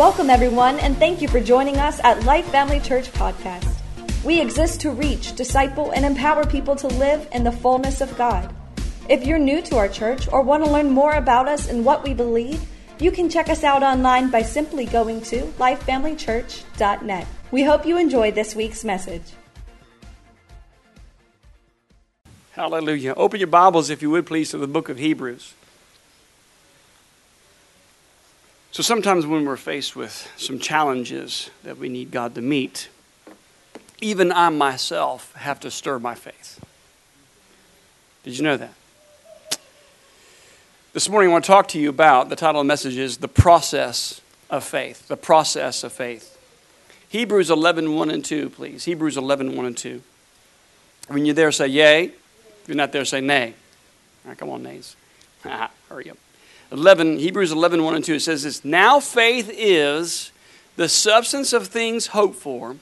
Welcome, everyone, and thank you for joining us at Life Family Church Podcast. We exist to reach, disciple, and empower people to live in the fullness of God. If you're new to our church or want to learn more about us and what we believe, you can check us out online by simply going to lifefamilychurch.net. We hope you enjoy this week's message. Hallelujah. Open your Bibles, if you would, please, to the book of Hebrews. So sometimes when we're faced with some challenges that we need God to meet, even I myself have to stir my faith. Did you know that? This morning I want to talk to you about the title of the message is The Process of Faith. The Process of Faith. Hebrews 11, 1 and 2, please. Hebrews 11, 1 and 2. When you're there, say yay. If you're not there, say nay. All right, come on, nays. Hurry up. 11, Hebrews 11, 1 and 2, it says this Now faith is the substance of things hoped for,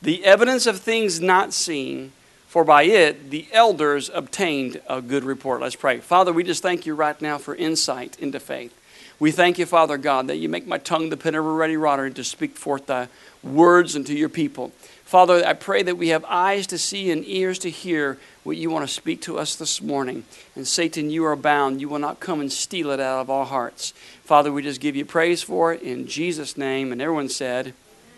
the evidence of things not seen, for by it the elders obtained a good report. Let's pray. Father, we just thank you right now for insight into faith. We thank you, Father God, that you make my tongue the pen of a ready and to speak forth thy words unto your people. Father, I pray that we have eyes to see and ears to hear what you want to speak to us this morning. And Satan, you are bound. You will not come and steal it out of our hearts. Father, we just give you praise for it in Jesus' name. And everyone said,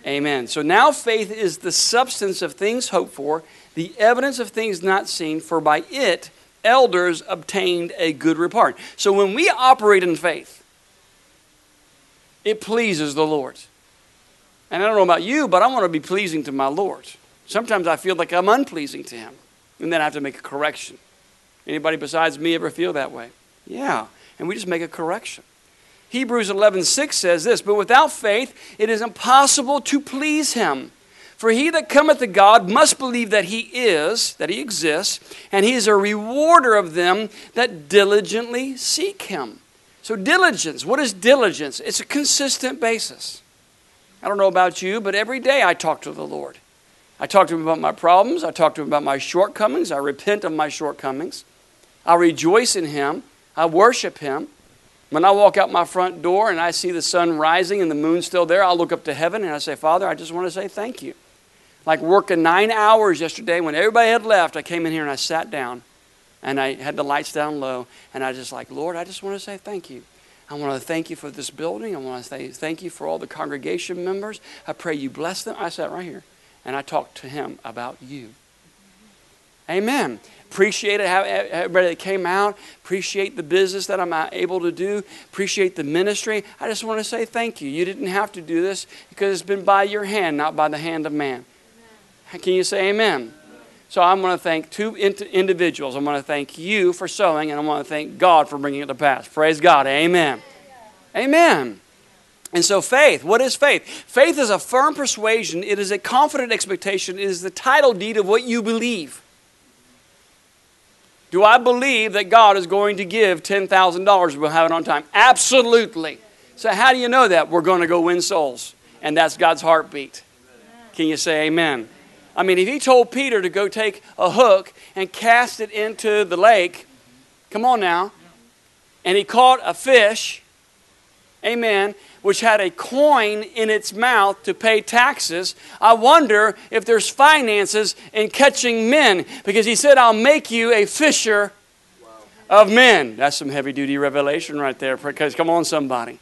Amen. So now faith is the substance of things hoped for, the evidence of things not seen, for by it elders obtained a good report. So when we operate in faith, it pleases the Lord. And I don't know about you, but I want to be pleasing to my Lord. Sometimes I feel like I'm unpleasing to him, and then I have to make a correction. Anybody besides me ever feel that way? Yeah, and we just make a correction. Hebrews 11:6 says this, but without faith it is impossible to please him. For he that cometh to God must believe that he is, that he exists, and he is a rewarder of them that diligently seek him. So diligence, what is diligence? It's a consistent basis. I don't know about you, but every day I talk to the Lord. I talk to him about my problems. I talk to him about my shortcomings. I repent of my shortcomings. I rejoice in him. I worship him. When I walk out my front door and I see the sun rising and the moon still there, I'll look up to heaven and I say, Father, I just want to say thank you. Like working nine hours yesterday when everybody had left, I came in here and I sat down and I had the lights down low and I just like, Lord, I just want to say thank you. I want to thank you for this building. I want to say thank you for all the congregation members. I pray you bless them. I sat right here and I talked to him about you. Amen. Appreciate it, everybody that came out. Appreciate the business that I'm uh, able to do. Appreciate the ministry. I just want to say thank you. You didn't have to do this because it's been by your hand, not by the hand of man. Amen. Can you say amen? So I'm going to thank two individuals. I'm going to thank you for sowing, and I want to thank God for bringing it to pass. Praise God. Amen. Amen. And so, faith, what is faith? Faith is a firm persuasion, it is a confident expectation, it is the title deed of what you believe. Do I believe that God is going to give $10,000 we'll have it on time? Absolutely. So, how do you know that? We're going to go win souls. And that's God's heartbeat. Can you say amen? I mean, if he told Peter to go take a hook and cast it into the lake, come on now, and he caught a fish, amen, which had a coin in its mouth to pay taxes, I wonder if there's finances in catching men because he said, I'll make you a fisher of men. That's some heavy duty revelation right there. Because come on, somebody.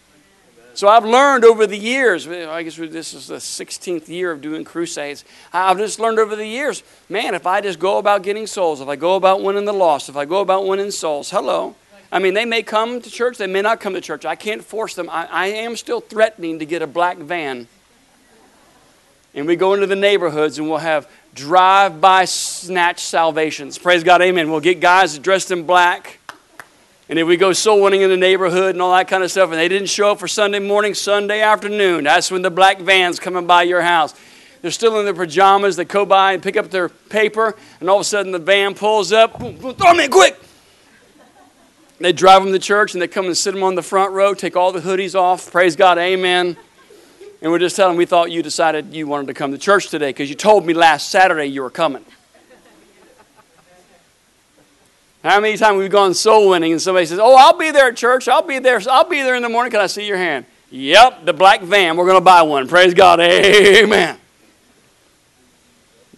So I've learned over the years, I guess this is the 16th year of doing crusades. I've just learned over the years, man, if I just go about getting souls, if I go about winning the lost, if I go about winning souls, hello. I mean, they may come to church, they may not come to church. I can't force them. I, I am still threatening to get a black van. And we go into the neighborhoods and we'll have drive by snatch salvations. Praise God, amen. We'll get guys dressed in black and if we go soul winning in the neighborhood and all that kind of stuff, and they didn't show up for Sunday morning, Sunday afternoon, that's when the black van's coming by your house. They're still in their pajamas. They go by and pick up their paper, and all of a sudden the van pulls up. Boom, boom, throw me in quick! They drive them to church, and they come and sit them on the front row, take all the hoodies off. Praise God, amen. And we're just telling them we thought you decided you wanted to come to church today because you told me last Saturday you were coming. How many times we've gone soul winning and somebody says, Oh, I'll be there at church. I'll be there. I'll be there in the morning. Can I see your hand? Yep, the black van. We're going to buy one. Praise God. Amen.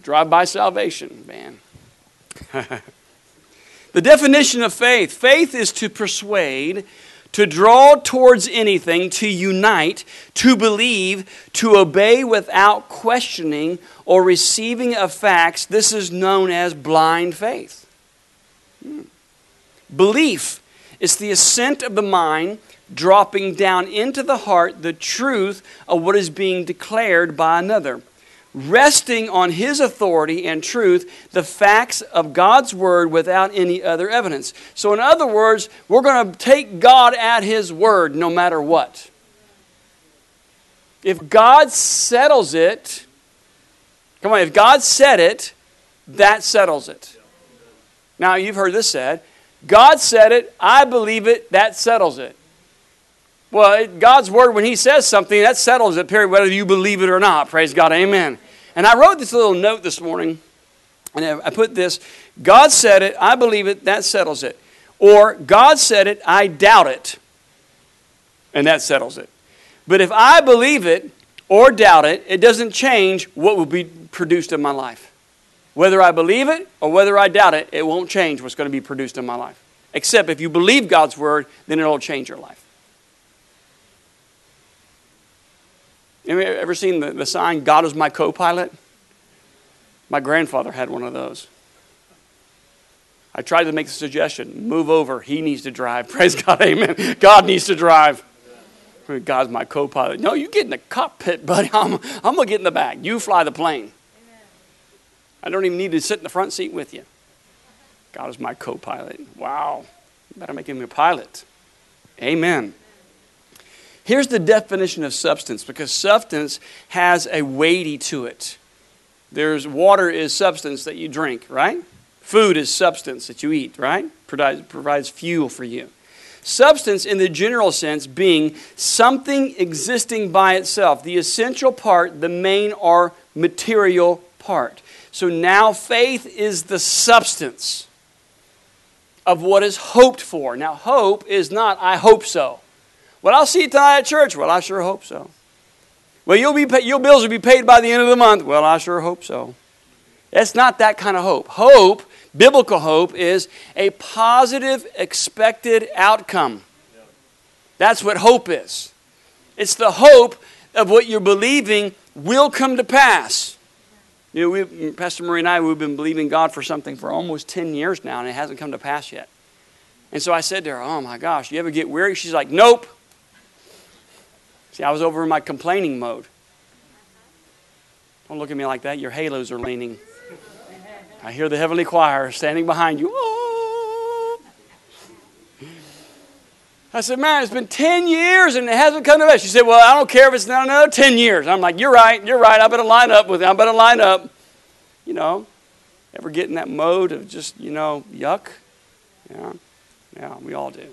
Drive by salvation, man. the definition of faith faith is to persuade, to draw towards anything, to unite, to believe, to obey without questioning or receiving of facts. This is known as blind faith. Hmm. Belief is the assent of the mind dropping down into the heart the truth of what is being declared by another resting on his authority and truth, the facts of God's word without any other evidence. So, in other words, we're going to take God at his word no matter what. If God settles it, come on, if God said it, that settles it. Now, you've heard this said God said it, I believe it, that settles it. Well, God's word, when He says something, that settles it, period, whether you believe it or not. Praise God. Amen. And I wrote this little note this morning, and I put this God said it, I believe it, that settles it. Or God said it, I doubt it, and that settles it. But if I believe it or doubt it, it doesn't change what will be produced in my life. Whether I believe it or whether I doubt it, it won't change what's going to be produced in my life. Except if you believe God's word, then it'll change your life. Have you ever seen the, the sign, God is my co pilot? My grandfather had one of those. I tried to make the suggestion move over. He needs to drive. Praise God. Amen. God needs to drive. God's my co pilot. No, you get in the cockpit, buddy. I'm, I'm going to get in the back. You fly the plane. I don't even need to sit in the front seat with you. God is my co pilot. Wow. You better make him a pilot. Amen. Here's the definition of substance because substance has a weighty to it. There's water is substance that you drink, right? Food is substance that you eat, right? Provides, provides fuel for you. Substance, in the general sense, being something existing by itself, the essential part, the main or material part. So now faith is the substance of what is hoped for. Now, hope is not, I hope so. Well, I'll see you tonight at church. Well, I sure hope so. Well, you'll be pay- your bills will be paid by the end of the month. Well, I sure hope so. It's not that kind of hope. Hope, biblical hope, is a positive expected outcome. That's what hope is. It's the hope of what you're believing will come to pass. You know, we, Pastor Marie and I, we've been believing God for something for almost 10 years now, and it hasn't come to pass yet. And so I said to her, Oh my gosh, you ever get weary? She's like, Nope. See, I was over in my complaining mode. Don't look at me like that. Your halos are leaning. I hear the heavenly choir standing behind you. Oh. I said, Man, it's been 10 years and it hasn't come to pass. She said, Well, I don't care if it's not another 10 years. I'm like, You're right, you're right. I better line up with it. I better line up. You know, ever get in that mode of just, you know, yuck? Yeah, yeah, we all do.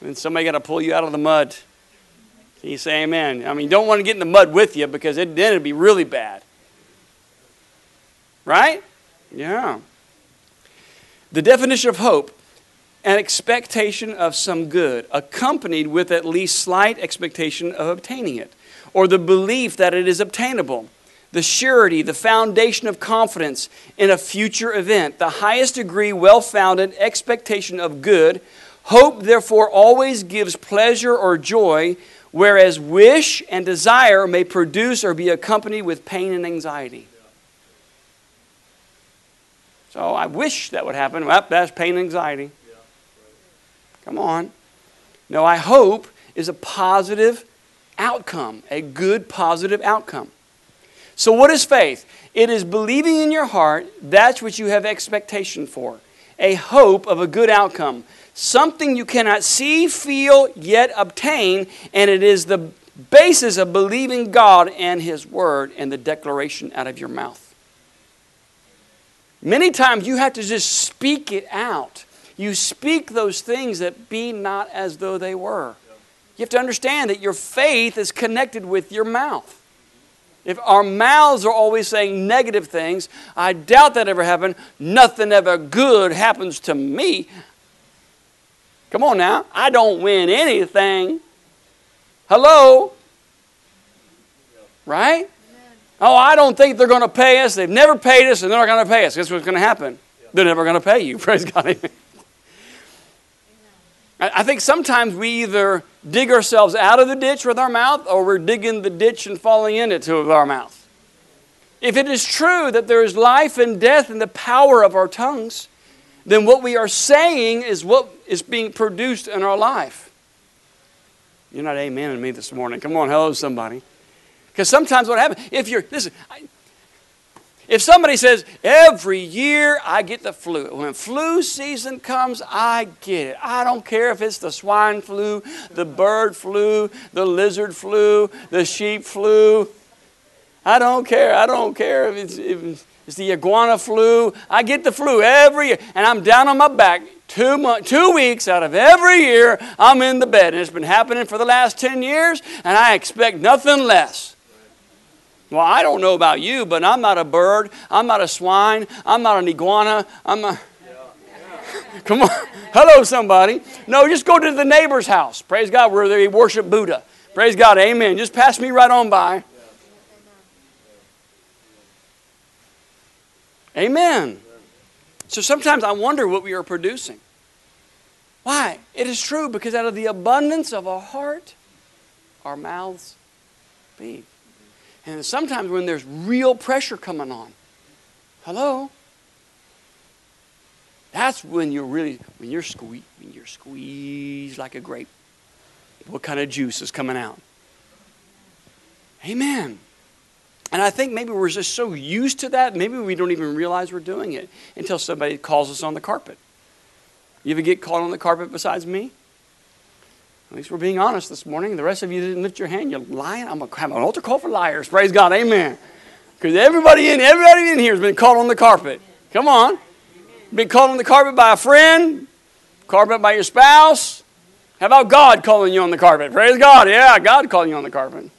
And somebody got to pull you out of the mud. Can you say amen? I mean, don't want to get in the mud with you because it, then it'd be really bad. Right? Yeah. The definition of hope an expectation of some good, accompanied with at least slight expectation of obtaining it, or the belief that it is obtainable, the surety, the foundation of confidence in a future event, the highest degree well founded expectation of good. Hope, therefore, always gives pleasure or joy whereas wish and desire may produce or be accompanied with pain and anxiety. So I wish that would happen. Well, that's pain and anxiety. Come on. No, I hope is a positive outcome, a good positive outcome. So, what is faith? It is believing in your heart that's what you have expectation for, a hope of a good outcome something you cannot see, feel, yet obtain, and it is the basis of believing God and His Word and the declaration out of your mouth. Many times you have to just speak it out. You speak those things that be not as though they were. You have to understand that your faith is connected with your mouth. If our mouths are always saying negative things, I doubt that ever happened. Nothing ever good happens to me. Come on now. I don't win anything. Hello? Right? Oh, I don't think they're going to pay us. They've never paid us, and they're not going to pay us. Guess what's going to happen? They're never going to pay you. Praise God. I think sometimes we either dig ourselves out of the ditch with our mouth or we're digging the ditch and falling in it with our mouth. If it is true that there is life and death in the power of our tongues, then what we are saying is what is being produced in our life. You're not amen amening me this morning. Come on, hello, somebody. Because sometimes what happens, if you're, listen, I, if somebody says, every year I get the flu, when flu season comes, I get it. I don't care if it's the swine flu, the bird flu, the lizard flu, the sheep flu. I don't care. I don't care if it's, if it's the iguana flu. I get the flu every year, and I'm down on my back two, months, two weeks out of every year. I'm in the bed, and it's been happening for the last 10 years, and I expect nothing less. Well, I don't know about you, but I'm not a bird. I'm not a swine. I'm not an iguana. I'm a. Come on. Hello, somebody. No, just go to the neighbor's house. Praise God, where they worship Buddha. Praise God. Amen. Just pass me right on by. Amen. So sometimes I wonder what we are producing. Why? It is true because out of the abundance of our heart, our mouths speak. And sometimes when there's real pressure coming on, hello, that's when you're really when you're squeezed when you're squeezed like a grape. What kind of juice is coming out? Amen. And I think maybe we're just so used to that, maybe we don't even realize we're doing it until somebody calls us on the carpet. You ever get called on the carpet besides me? At least we're being honest this morning. The rest of you didn't lift your hand. You're lying. I'm going to have an altar call for liars. Praise God. Amen. Because everybody in everybody in here has been called on the carpet. Come on. Been called on the carpet by a friend, carpet by your spouse. How about God calling you on the carpet? Praise God. Yeah, God calling you on the carpet.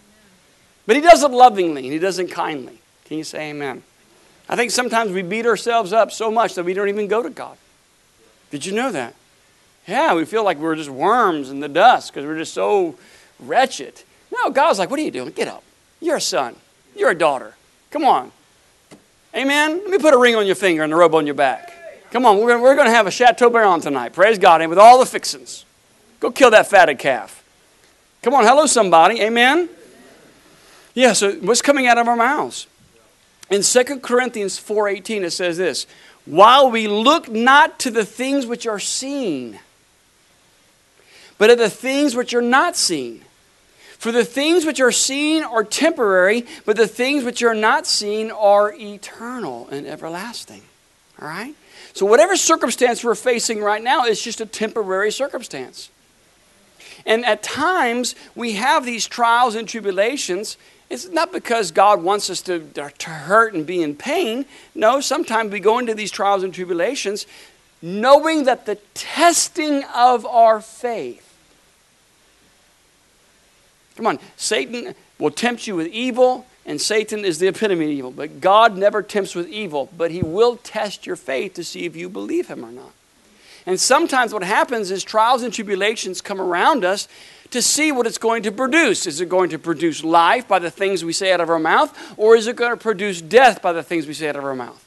But He does it lovingly and He does it kindly. Can you say amen? I think sometimes we beat ourselves up so much that we don't even go to God. Did you know that? Yeah, we feel like we're just worms in the dust because we're just so wretched. No, God's like, what are you doing? Get up. You're a son. You're a daughter. Come on. Amen. Let me put a ring on your finger and a robe on your back. Come on, we're, going to have a Chateaubriand tonight. Praise God. And with all the fixings. Go kill that fatted calf. Come on, hello, somebody. Amen. Yeah, so what's coming out of our mouths? In 2 Corinthians 4.18, it says this, While we look not to the things which are seen, but of the things which are not seen. For the things which are seen are temporary, but the things which are not seen are eternal and everlasting. All right? So, whatever circumstance we're facing right now is just a temporary circumstance. And at times, we have these trials and tribulations. It's not because God wants us to, to hurt and be in pain. No, sometimes we go into these trials and tribulations knowing that the testing of our faith Come on, Satan will tempt you with evil, and Satan is the epitome of evil. But God never tempts with evil, but he will test your faith to see if you believe him or not. And sometimes what happens is trials and tribulations come around us to see what it's going to produce. Is it going to produce life by the things we say out of our mouth, or is it going to produce death by the things we say out of our mouth?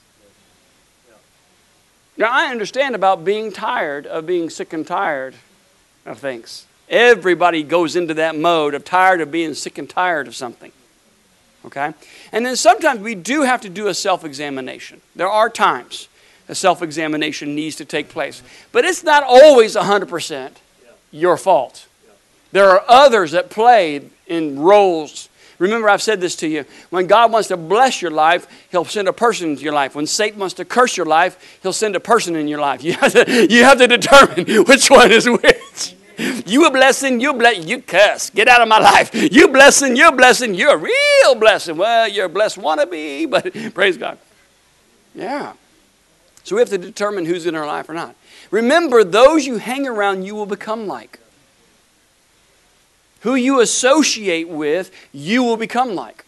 Now, I understand about being tired of being sick and tired of things. Everybody goes into that mode of tired of being sick and tired of something. Okay? And then sometimes we do have to do a self examination. There are times a self examination needs to take place. But it's not always 100% your fault. There are others that play in roles. Remember, I've said this to you. When God wants to bless your life, He'll send a person into your life. When Satan wants to curse your life, He'll send a person in your life. You have to, you have to determine which one is which. You a blessing, you bless, you cuss. Get out of my life. You blessing, you're blessing, you're a real blessing. Well, you're a blessed wannabe, but praise God. Yeah. So we have to determine who's in our life or not. Remember, those you hang around, you will become like. Who you associate with, you will become like.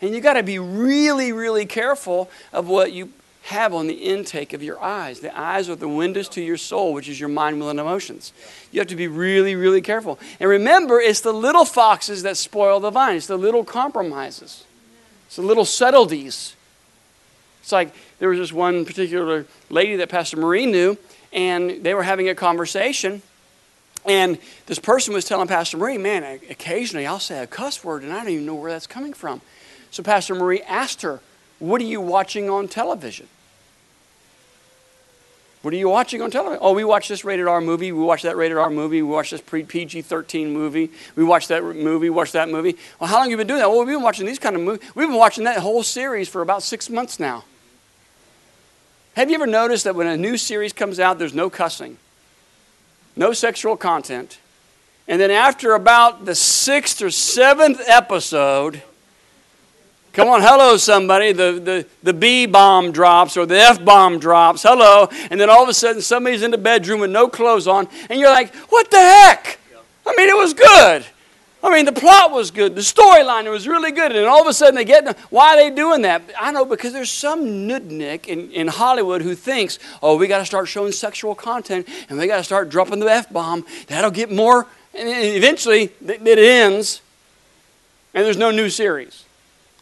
And you got to be really, really careful of what you have on the intake of your eyes. The eyes are the windows to your soul, which is your mind, will, and emotions. You have to be really, really careful. And remember, it's the little foxes that spoil the vine, it's the little compromises, it's the little subtleties. It's like there was this one particular lady that Pastor Marie knew, and they were having a conversation. And this person was telling Pastor Marie, man, occasionally I'll say a cuss word and I don't even know where that's coming from. So Pastor Marie asked her, What are you watching on television? What are you watching on television? Oh, we watch this rated R movie. We watch that rated R movie. We watch this PG 13 movie. We watch that movie, watch that movie. Well, how long have you been doing that? Well, we've been watching these kind of movies. We've been watching that whole series for about six months now. Have you ever noticed that when a new series comes out, there's no cussing, no sexual content? And then after about the sixth or seventh episode, Come on, hello, somebody. The, the, the B bomb drops or the F bomb drops. Hello. And then all of a sudden, somebody's in the bedroom with no clothes on, and you're like, what the heck? I mean, it was good. I mean, the plot was good. The storyline was really good. And all of a sudden, they get, why are they doing that? I know, because there's some nudnik in, in Hollywood who thinks, oh, we got to start showing sexual content, and we got to start dropping the F bomb. That'll get more. And eventually, it ends, and there's no new series.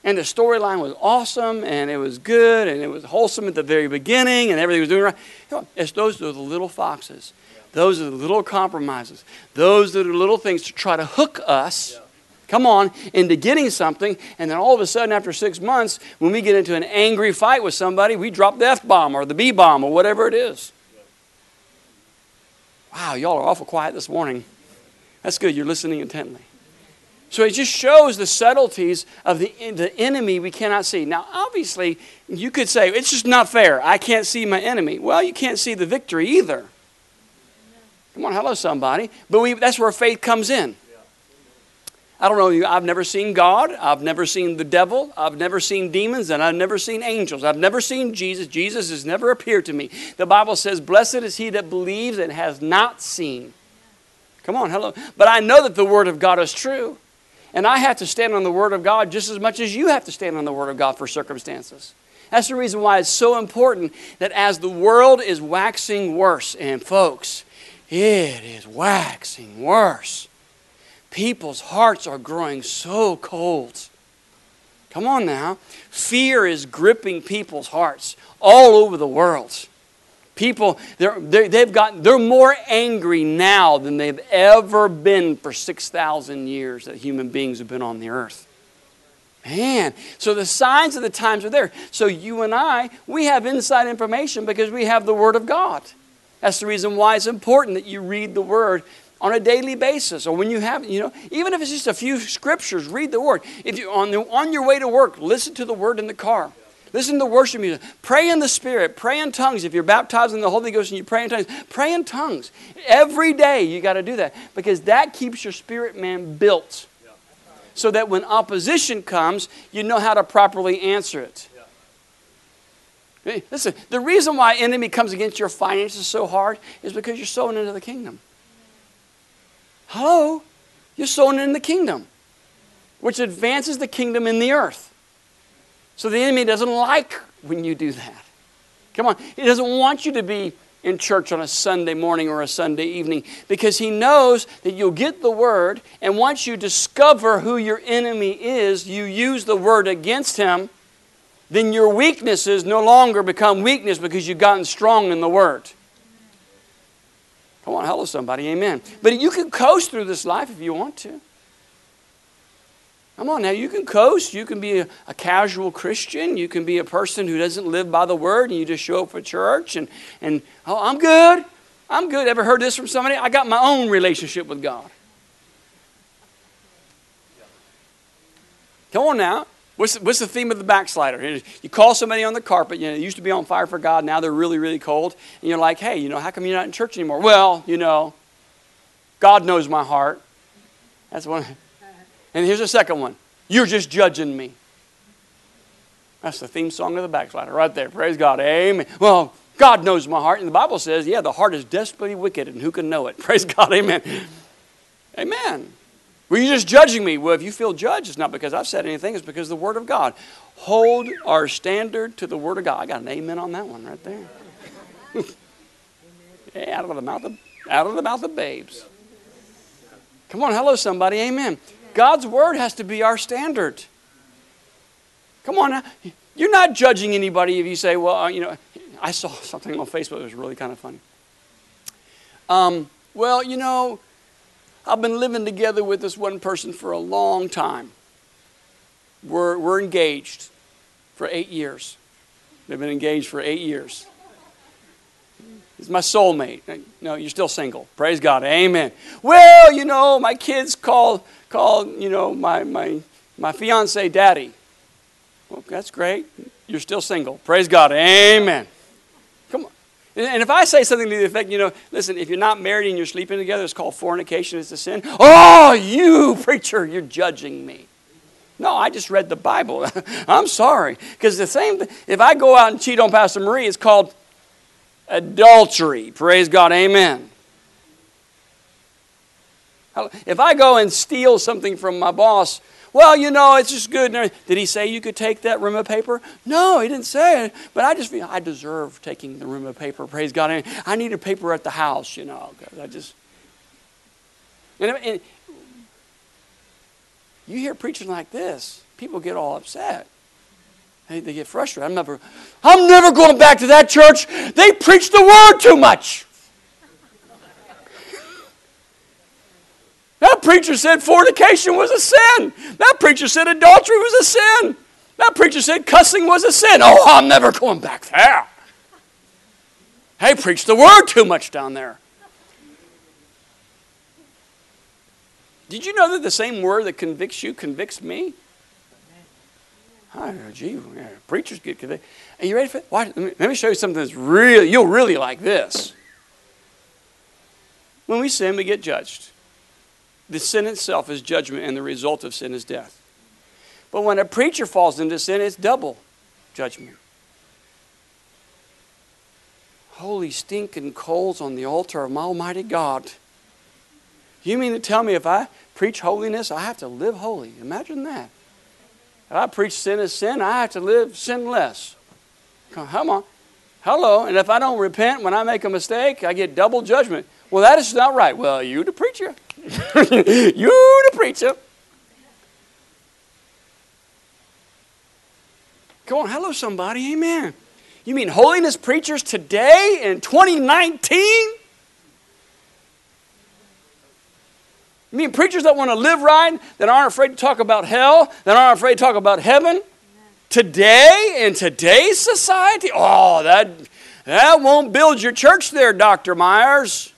And the storyline was awesome, and it was good, and it was wholesome at the very beginning, and everything was doing right. It's those are the little foxes. Those are the little compromises. Those are the little things to try to hook us, come on, into getting something. And then all of a sudden, after six months, when we get into an angry fight with somebody, we drop the F bomb or the B bomb or whatever it is. Wow, y'all are awful quiet this morning. That's good. You're listening intently. So it just shows the subtleties of the, the enemy we cannot see. Now, obviously, you could say, it's just not fair. I can't see my enemy. Well, you can't see the victory either. Come on, hello, somebody. But we, that's where faith comes in. I don't know, you. I've never seen God. I've never seen the devil. I've never seen demons, and I've never seen angels. I've never seen Jesus. Jesus has never appeared to me. The Bible says, Blessed is he that believes and has not seen. Come on, hello. But I know that the Word of God is true. And I have to stand on the Word of God just as much as you have to stand on the Word of God for circumstances. That's the reason why it's so important that as the world is waxing worse, and folks, it is waxing worse. People's hearts are growing so cold. Come on now. Fear is gripping people's hearts all over the world. People, they're, they're, they've got, they're more angry now than they've ever been for 6,000 years that human beings have been on the earth. Man, so the signs of the times are there. So you and I, we have inside information because we have the Word of God. That's the reason why it's important that you read the Word on a daily basis or when you have you know even if it's just a few scriptures read the word if you on, the, on your way to work listen to the word in the car Listen to worship music. Pray in the Spirit. Pray in tongues. If you're baptized in the Holy Ghost and you pray in tongues, pray in tongues. Every day you got to do that because that keeps your spirit man built. So that when opposition comes, you know how to properly answer it. Listen, the reason why enemy comes against your finances so hard is because you're sowing into the kingdom. Hello? You're sowing into the kingdom, which advances the kingdom in the earth. So the enemy doesn't like when you do that. Come on. He doesn't want you to be in church on a Sunday morning or a Sunday evening because he knows that you'll get the word, and once you discover who your enemy is, you use the word against him, then your weaknesses no longer become weakness because you've gotten strong in the word. Come on, hello, somebody. Amen. But you can coast through this life if you want to. Come on now, you can coast. You can be a, a, casual Christian. You can be a person who doesn't live by the word and you just show up for church and, and oh, I'm good. I'm good. Ever heard this from somebody? I got my own relationship with God. Come on now. What's, what's the theme of the backslider? You call somebody on the carpet, you know, they used to be on fire for God, now they're really, really cold, and you're like, hey, you know, how come you're not in church anymore? Well, you know, God knows my heart. That's one. And here's the second one You're just judging me. That's the theme song of the backslider right there. Praise God. Amen. Well, God knows my heart. And the Bible says, yeah, the heart is desperately wicked, and who can know it? Praise God. Amen. Amen. Were you just judging me? Well, if you feel judged, it's not because I've said anything, it's because the Word of God. hold our standard to the Word of God. I got an amen on that one right there. yeah, out of the mouth of out of the mouth of babes. Come on, hello, somebody. Amen. God's word has to be our standard. Come on now. You're not judging anybody if you say, well, uh, you know, I saw something on Facebook that was really kind of funny. Um, well, you know, I've been living together with this one person for a long time. We're, we're engaged for eight years. They've been engaged for eight years. He's my soulmate. No, you're still single. Praise God. Amen. Well, you know, my kids call call, you know, my my my fiance daddy. Well, that's great. You're still single. Praise God. Amen. And if I say something to the effect, you know, listen, if you're not married and you're sleeping together, it's called fornication, it's a sin. Oh, you preacher, you're judging me. No, I just read the Bible. I'm sorry. Because the same, if I go out and cheat on Pastor Marie, it's called adultery. Praise God. Amen. If I go and steal something from my boss, well, you know, it's just good. Did he say you could take that room of paper? No, he didn't say it. But I just feel I deserve taking the room of paper. Praise God. I need a paper at the house, you know. because I just. And, and you hear preaching like this, people get all upset. They, they get frustrated. I'm never, I'm never going back to that church. They preach the word too much. That preacher said fornication was a sin. That preacher said adultery was a sin. That preacher said cussing was a sin. Oh, I'm never going back there. They preach the word too much down there. Did you know that the same word that convicts you convicts me? Know, gee, preachers get convicted. Are you ready for it? Watch, let, me, let me show you something that's really, you'll really like this. When we sin, we get judged. The sin itself is judgment, and the result of sin is death. But when a preacher falls into sin, it's double judgment. Holy stinking coals on the altar of my Almighty God. You mean to tell me if I preach holiness, I have to live holy? Imagine that. If I preach sin is sin, I have to live sinless. Come on. Hello. And if I don't repent when I make a mistake, I get double judgment. Well, that is not right. Well, you the preacher. you the preacher. Come on, hello, somebody. Amen. You mean holiness preachers today in 2019? You mean preachers that want to live right, that aren't afraid to talk about hell, that aren't afraid to talk about heaven? Today, in today's society? Oh, that, that won't build your church there, Dr. Myers.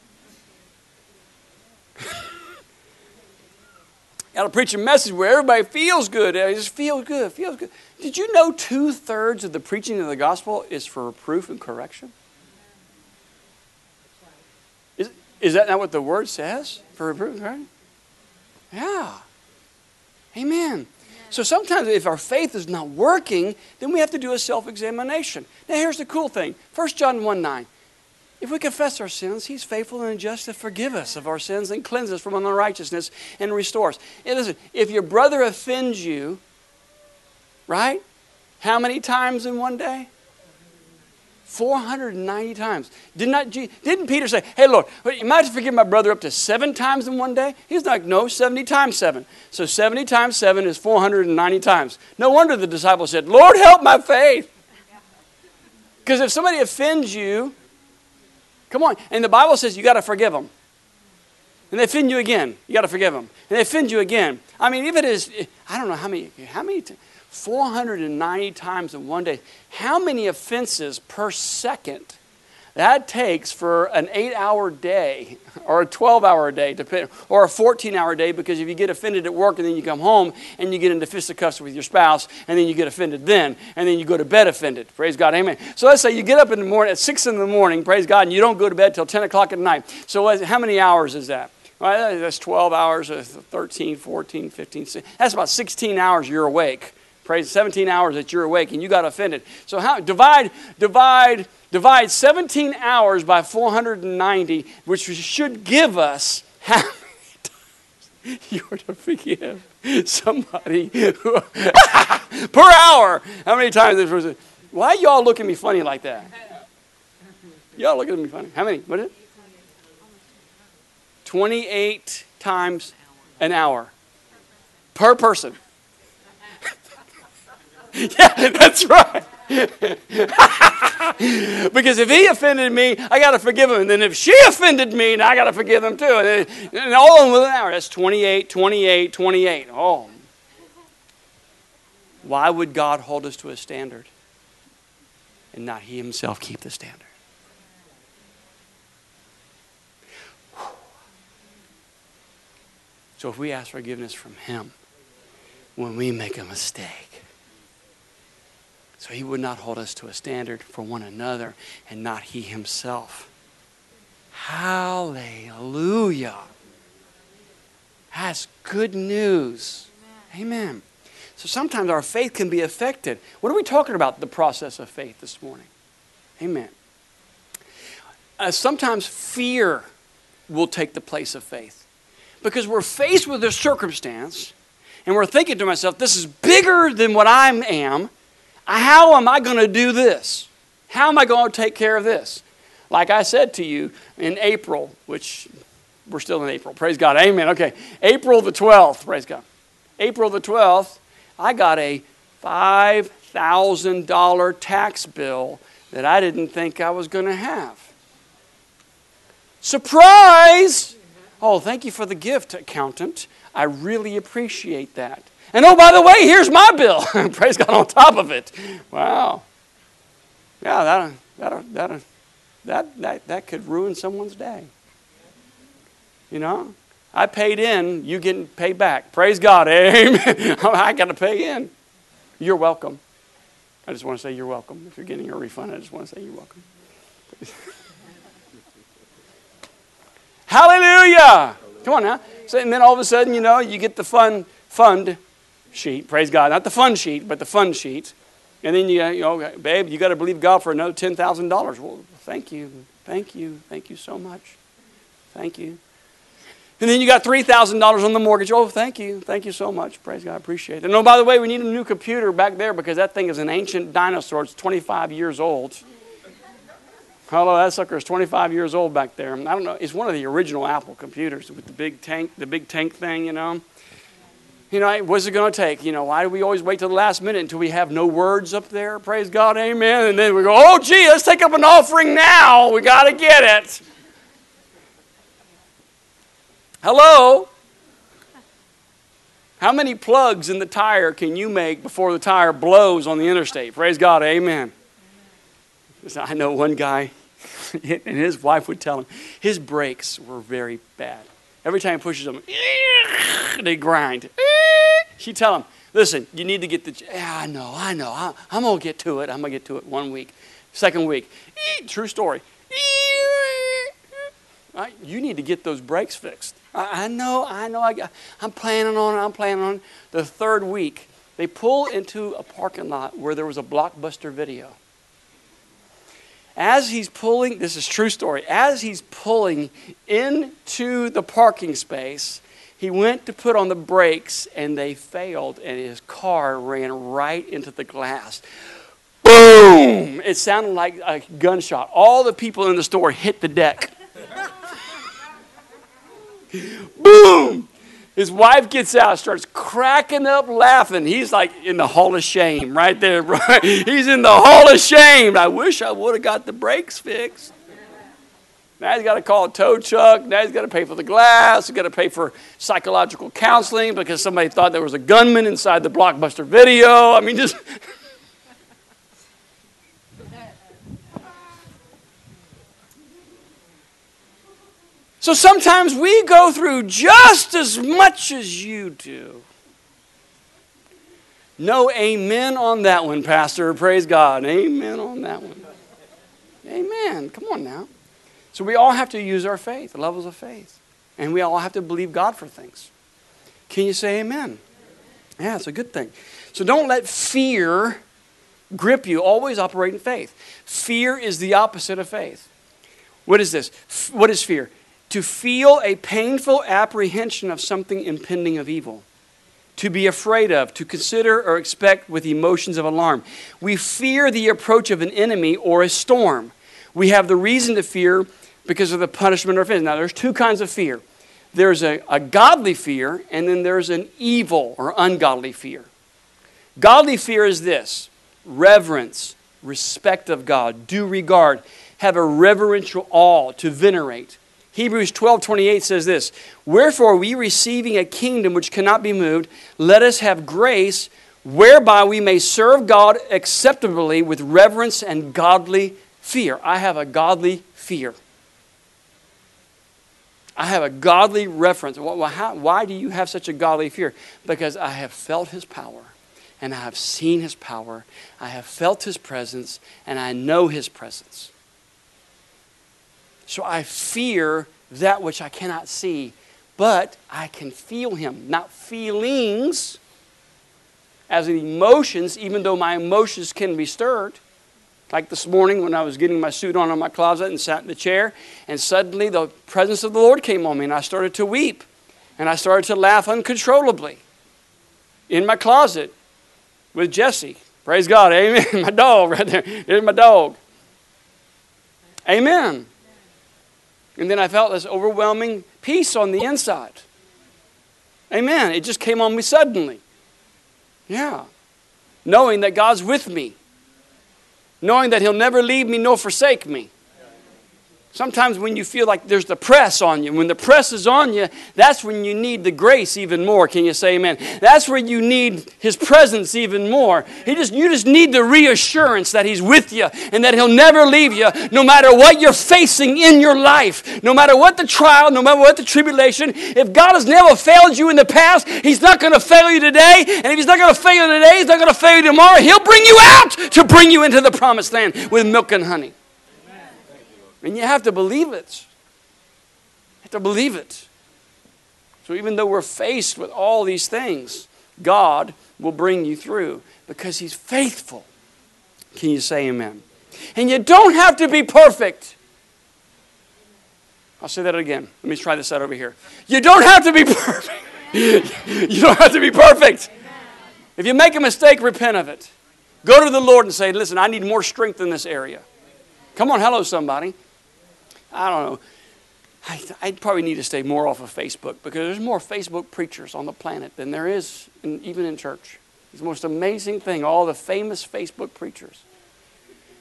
Got to preach a message where everybody feels good. They just feel good, feels good. Did you know two thirds of the preaching of the gospel is for reproof and correction? Is, is that not what the word says? For reproof right? Yeah. Amen. So sometimes if our faith is not working, then we have to do a self examination. Now, here's the cool thing 1 John 1 9. If we confess our sins, He's faithful and just to forgive us of our sins and cleanse us from unrighteousness and restore us. And listen, if your brother offends you, right? How many times in one day? 490 times. Did not, didn't Peter say, Hey, Lord, you might forgive my brother up to seven times in one day? He's like, No, 70 times seven. So 70 times seven is 490 times. No wonder the disciples said, Lord, help my faith. Because if somebody offends you, Come on. And the Bible says you got to forgive them. And they offend you again. You got to forgive them. And they offend you again. I mean, if it is, I don't know how many, how many, 490 times in one day. How many offenses per second that takes for an eight hour day or a 12 hour day or a 14 hour day because if you get offended at work and then you come home and you get into fisticuffs with your spouse and then you get offended then and then you go to bed offended. Praise God. Amen. So let's say you get up in the morning at 6 in the morning, praise God, and you don't go to bed till 10 o'clock at night. So how many hours is that? Well, that's 12 hours, uh, 13, 14, 15, 16. That's about 16 hours you're awake. Praise 17 hours that you're awake and you got offended. So how divide divide divide 17 hours by 490, which should give us how many times you're to forgive somebody per hour. How many times this person? Why y'all looking at me funny like that? Y'all looking at me funny. How many? What is it? 28 times an hour per person. yeah, that's right. because if he offended me, I got to forgive him. And then if she offended me, I got to forgive him too. And, and all in within an hour. That's 28, 28, 28. Oh. Why would God hold us to a standard and not he himself keep the standard? So if we ask forgiveness from him when we make a mistake, so he would not hold us to a standard for one another and not he himself. Hallelujah. That's good news. Amen. So sometimes our faith can be affected. What are we talking about, the process of faith this morning? Amen. Uh, sometimes fear will take the place of faith because we're faced with a circumstance and we're thinking to myself, this is bigger than what I am how am I going to do this? How am I going to take care of this? Like I said to you in April, which we're still in April. Praise God. Amen. Okay. April the 12th. Praise God. April the 12th, I got a $5,000 tax bill that I didn't think I was going to have. Surprise! Oh, thank you for the gift, accountant. I really appreciate that. And oh, by the way, here's my bill. Praise God on top of it. Wow. Yeah, that, that, that, that, that, that could ruin someone's day. You know? I paid in, you getting paid back. Praise God. Amen. I got to pay in. You're welcome. I just want to say you're welcome. If you're getting a refund, I just want to say you're welcome. Hallelujah. Come on now. So, and then all of a sudden, you know, you get the fun fund sheet. Praise God. Not the fun sheet, but the fun sheet. And then you, you know, babe, you got to believe God for another $10,000. Well, thank you. Thank you. Thank you so much. Thank you. And then you got $3,000 on the mortgage. Oh, thank you. Thank you so much. Praise God. I appreciate it. And oh, by the way, we need a new computer back there because that thing is an ancient dinosaur. It's 25 years old. Hello, that sucker is 25 years old back there. I don't know. It's one of the original Apple computers with the big tank, the big tank thing, you know. You know, what's it going to take? You know, why do we always wait till the last minute until we have no words up there? Praise God, amen. And then we go, oh, gee, let's take up an offering now. We got to get it. Hello? How many plugs in the tire can you make before the tire blows on the interstate? Praise God, amen. I know one guy, and his wife would tell him his brakes were very bad. Every time he pushes them, they grind. She tell him, listen, you need to get the, yeah, I know, I know, I, am going to get to it. I'm going to get to it one week. Second week, true story. Right? You need to get those brakes fixed. I, I know, I know, I I'm planning on it, I'm planning on it. The third week, they pull into a parking lot where there was a blockbuster video as he's pulling, this is true story, as he's pulling into the parking space, he went to put on the brakes and they failed and his car ran right into the glass. Boom! It sounded like a gunshot. All the people in the store hit the deck. Boom! His wife gets out, starts cracking up laughing. He's like in the hall of shame right there. Right? He's in the hall of shame. I wish I would have got the brakes fixed. Now he's got to call a tow truck. Now he's got to pay for the glass. He's got to pay for psychological counseling because somebody thought there was a gunman inside the blockbuster video. I mean, just. So sometimes we go through just as much as you do. No amen on that one, Pastor. Praise God. Amen on that one. Amen. Come on now. So we all have to use our faith, levels of faith. And we all have to believe God for things. Can you say amen? Yeah, it's a good thing. So don't let fear grip you. Always operate in faith. Fear is the opposite of faith. What is this? What is fear? To feel a painful apprehension of something impending of evil, to be afraid of, to consider or expect with emotions of alarm. We fear the approach of an enemy or a storm. We have the reason to fear because of the punishment or offense. Now, there's two kinds of fear there's a, a godly fear, and then there's an evil or ungodly fear. Godly fear is this reverence, respect of God, due regard, have a reverential awe to venerate. Hebrews 12 28 says this Wherefore, we receiving a kingdom which cannot be moved, let us have grace whereby we may serve God acceptably with reverence and godly fear. I have a godly fear. I have a godly reference. Why do you have such a godly fear? Because I have felt his power and I have seen his power. I have felt his presence and I know his presence. So I fear that which I cannot see, but I can feel him. Not feelings as in emotions, even though my emotions can be stirred. Like this morning when I was getting my suit on in my closet and sat in the chair, and suddenly the presence of the Lord came on me, and I started to weep. And I started to laugh uncontrollably in my closet with Jesse. Praise God. Amen. My dog right there. There's my dog. Amen. And then I felt this overwhelming peace on the inside. Amen. It just came on me suddenly. Yeah. Knowing that God's with me knowing that He'll never leave me nor forsake me. Sometimes when you feel like there's the press on you, when the press is on you, that's when you need the grace even more. Can you say amen? That's where you need his presence even more. He just you just need the reassurance that he's with you and that he'll never leave you no matter what you're facing in your life. No matter what the trial, no matter what the tribulation, if God has never failed you in the past, he's not going to fail you today, and if he's not going to fail you today, he's not going to fail you tomorrow. He'll bring you out to bring you into the promised land with milk and honey. And you have to believe it. You have to believe it. So even though we're faced with all these things, God will bring you through because He's faithful. Can you say amen? And you don't have to be perfect. I'll say that again. Let me try this out over here. You don't have to be perfect. you don't have to be perfect. If you make a mistake, repent of it. Go to the Lord and say, Listen, I need more strength in this area. Come on, hello, somebody. I don't know. I, I probably need to stay more off of Facebook because there's more Facebook preachers on the planet than there is in, even in church. It's the most amazing thing, all the famous Facebook preachers.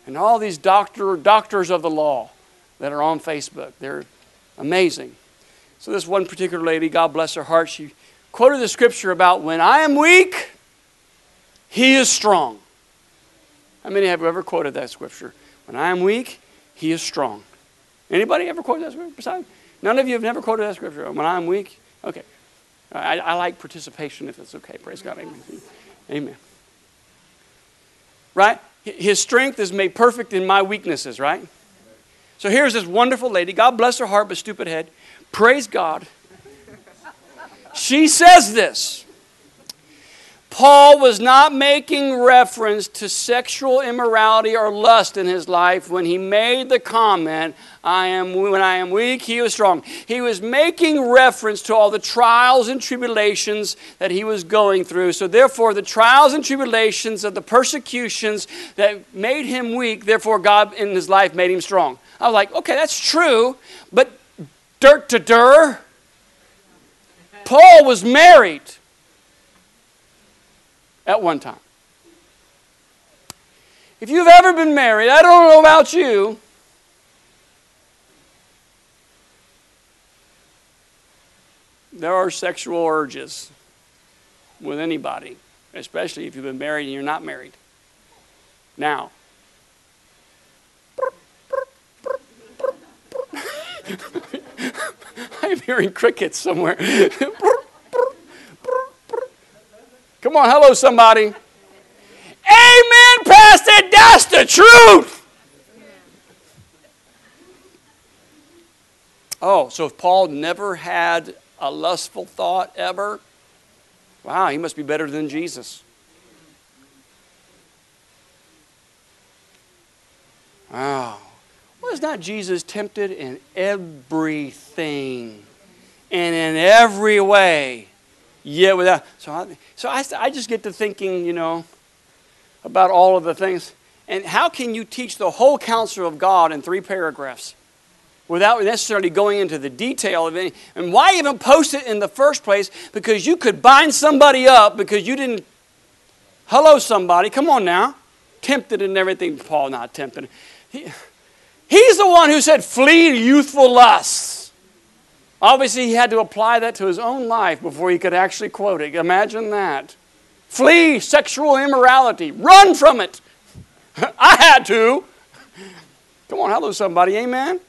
And all these doctor, doctors of the law that are on Facebook. They're amazing. So, this one particular lady, God bless her heart, she quoted the scripture about when I am weak, he is strong. How many have ever quoted that scripture? When I am weak, he is strong. Anybody ever quoted that scripture besides? None of you have never quoted that scripture. When I'm weak? Okay. I, I like participation if it's okay. Praise God. Amen. Amen. Right? His strength is made perfect in my weaknesses, right? So here's this wonderful lady. God bless her heart, but stupid head. Praise God. She says this. Paul was not making reference to sexual immorality or lust in his life when he made the comment, I am when I am weak, he was strong. He was making reference to all the trials and tribulations that he was going through. So therefore the trials and tribulations of the persecutions that made him weak, therefore God in his life made him strong. I was like, okay, that's true, but dirt to dirt. Paul was married at one time. If you've ever been married, I don't know about you. There are sexual urges with anybody, especially if you've been married and you're not married. Now, I'm hearing crickets somewhere. Come on, hello, somebody. Amen, Pastor. That's the truth. Oh, so if Paul never had a lustful thought ever, wow, he must be better than Jesus. Wow. Was not Jesus tempted in everything and in every way? Yet without. So, I, so I, I just get to thinking, you know, about all of the things. And how can you teach the whole counsel of God in three paragraphs without necessarily going into the detail of it? And why even post it in the first place? Because you could bind somebody up because you didn't. Hello, somebody. Come on now. Tempted and everything. Paul, not tempted. He, he's the one who said, flee youthful lusts. Obviously, he had to apply that to his own life before he could actually quote it. Imagine that. Flee sexual immorality. Run from it. I had to. Come on, hello, somebody. Amen.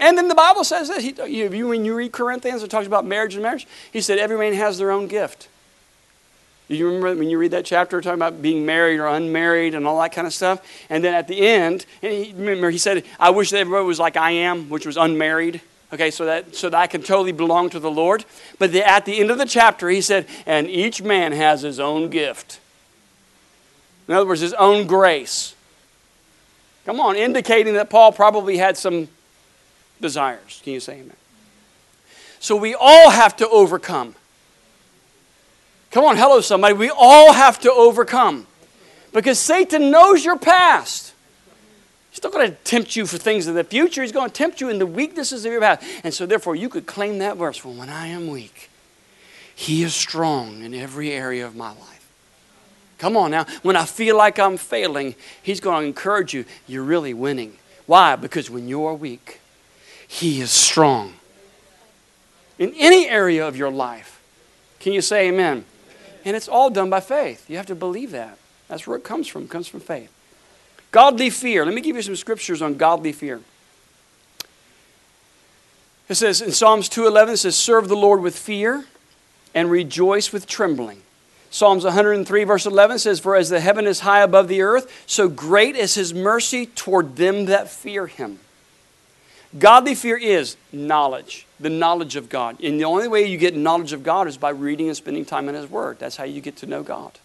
And then the Bible says this. he, you, when you read Corinthians, it talks about marriage and marriage. He said every man has their own gift. Do you remember when you read that chapter talking about being married or unmarried and all that kind of stuff? And then at the end, and he, remember he said, "I wish that everybody was like I am, which was unmarried." Okay, so that so that I can totally belong to the Lord. But the, at the end of the chapter, he said, "And each man has his own gift." In other words, his own grace. Come on, indicating that Paul probably had some desires. Can you say amen? So we all have to overcome. Come on, hello, somebody. We all have to overcome. Because Satan knows your past. He's not going to tempt you for things of the future. He's going to tempt you in the weaknesses of your past. And so, therefore, you could claim that verse well, when I am weak, he is strong in every area of my life. Come on now. When I feel like I'm failing, He's going to encourage you. You're really winning. Why? Because when you're weak, He is strong. In any area of your life. Can you say amen? And it's all done by faith. You have to believe that. That's where it comes from. It comes from faith. Godly fear. Let me give you some scriptures on godly fear. It says in Psalms 2:11 it says serve the Lord with fear and rejoice with trembling. Psalms 103, verse 11 says, For as the heaven is high above the earth, so great is his mercy toward them that fear him. Godly fear is knowledge, the knowledge of God. And the only way you get knowledge of God is by reading and spending time in His Word. That's how you get to know God.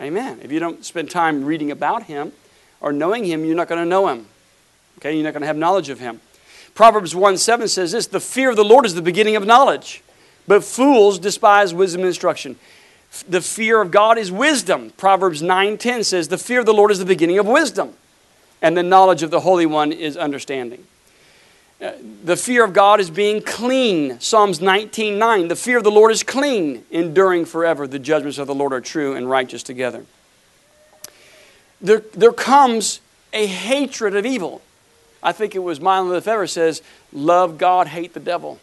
Amen. If you don't spend time reading about Him or knowing Him, you're not going to know Him. Okay, you're not going to have knowledge of Him. Proverbs 1 7 says this The fear of the Lord is the beginning of knowledge, but fools despise wisdom and instruction. The fear of God is wisdom. Proverbs 9:10 says, "The fear of the Lord is the beginning of wisdom, and the knowledge of the Holy One is understanding." Uh, the fear of God is being clean. Psalms 19:9, "The fear of the Lord is clean, enduring forever. The judgments of the Lord are true and righteous together." There, there comes a hatred of evil. I think it was Mylon Lefevre says, "Love God, hate the devil."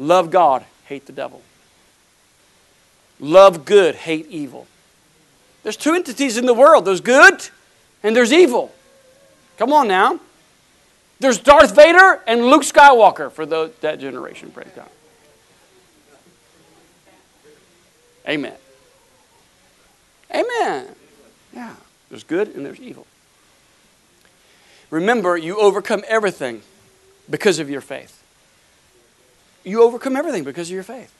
Love God, hate the devil. Love good, hate evil. There's two entities in the world there's good and there's evil. Come on now. There's Darth Vader and Luke Skywalker for the, that generation, praise God. Amen. Amen. Yeah, there's good and there's evil. Remember, you overcome everything because of your faith. You overcome everything because of your faith.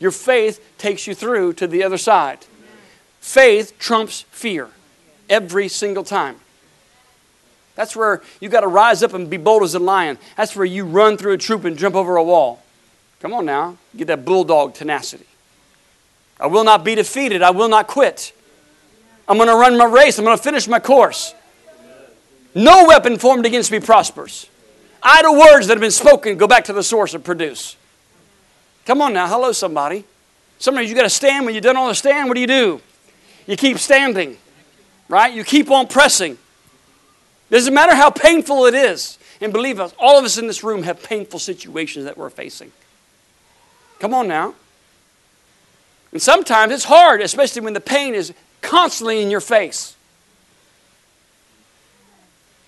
Your faith takes you through to the other side. Faith trumps fear every single time. That's where you got to rise up and be bold as a lion. That's where you run through a troop and jump over a wall. Come on now, get that bulldog tenacity. I will not be defeated. I will not quit. I'm going to run my race. I'm going to finish my course. No weapon formed against me prospers. Idle words that have been spoken go back to the source and produce. Come on now, hello, somebody. Sometimes you got to stand when you don't understand. What do you do? You keep standing, right? You keep on pressing. Doesn't matter how painful it is. And believe us, all of us in this room have painful situations that we're facing. Come on now. And sometimes it's hard, especially when the pain is constantly in your face.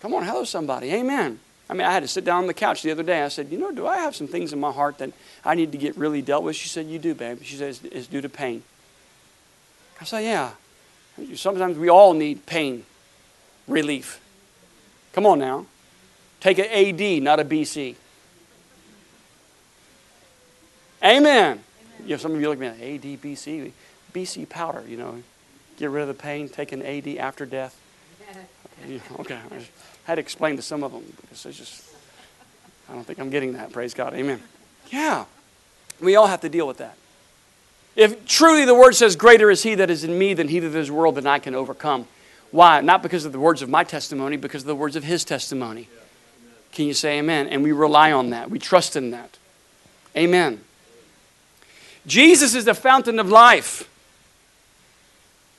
Come on, hello, somebody. Amen. I mean, I had to sit down on the couch the other day. I said, You know, do I have some things in my heart that I need to get really dealt with? She said, You do, babe. She said, It's due to pain. I said, Yeah. Sometimes we all need pain relief. Come on now. Take an AD, not a BC. Amen. Amen. You know, some of you look at me like, AD, BC. BC powder, you know. Get rid of the pain, take an AD after death. Okay. I had to explain to some of them because it's just, I don't think I'm getting that. Praise God. Amen. Yeah. We all have to deal with that. If truly the word says, Greater is he that is in me than he that is in this world, then I can overcome. Why? Not because of the words of my testimony, because of the words of his testimony. Can you say amen? And we rely on that. We trust in that. Amen. Jesus is the fountain of life.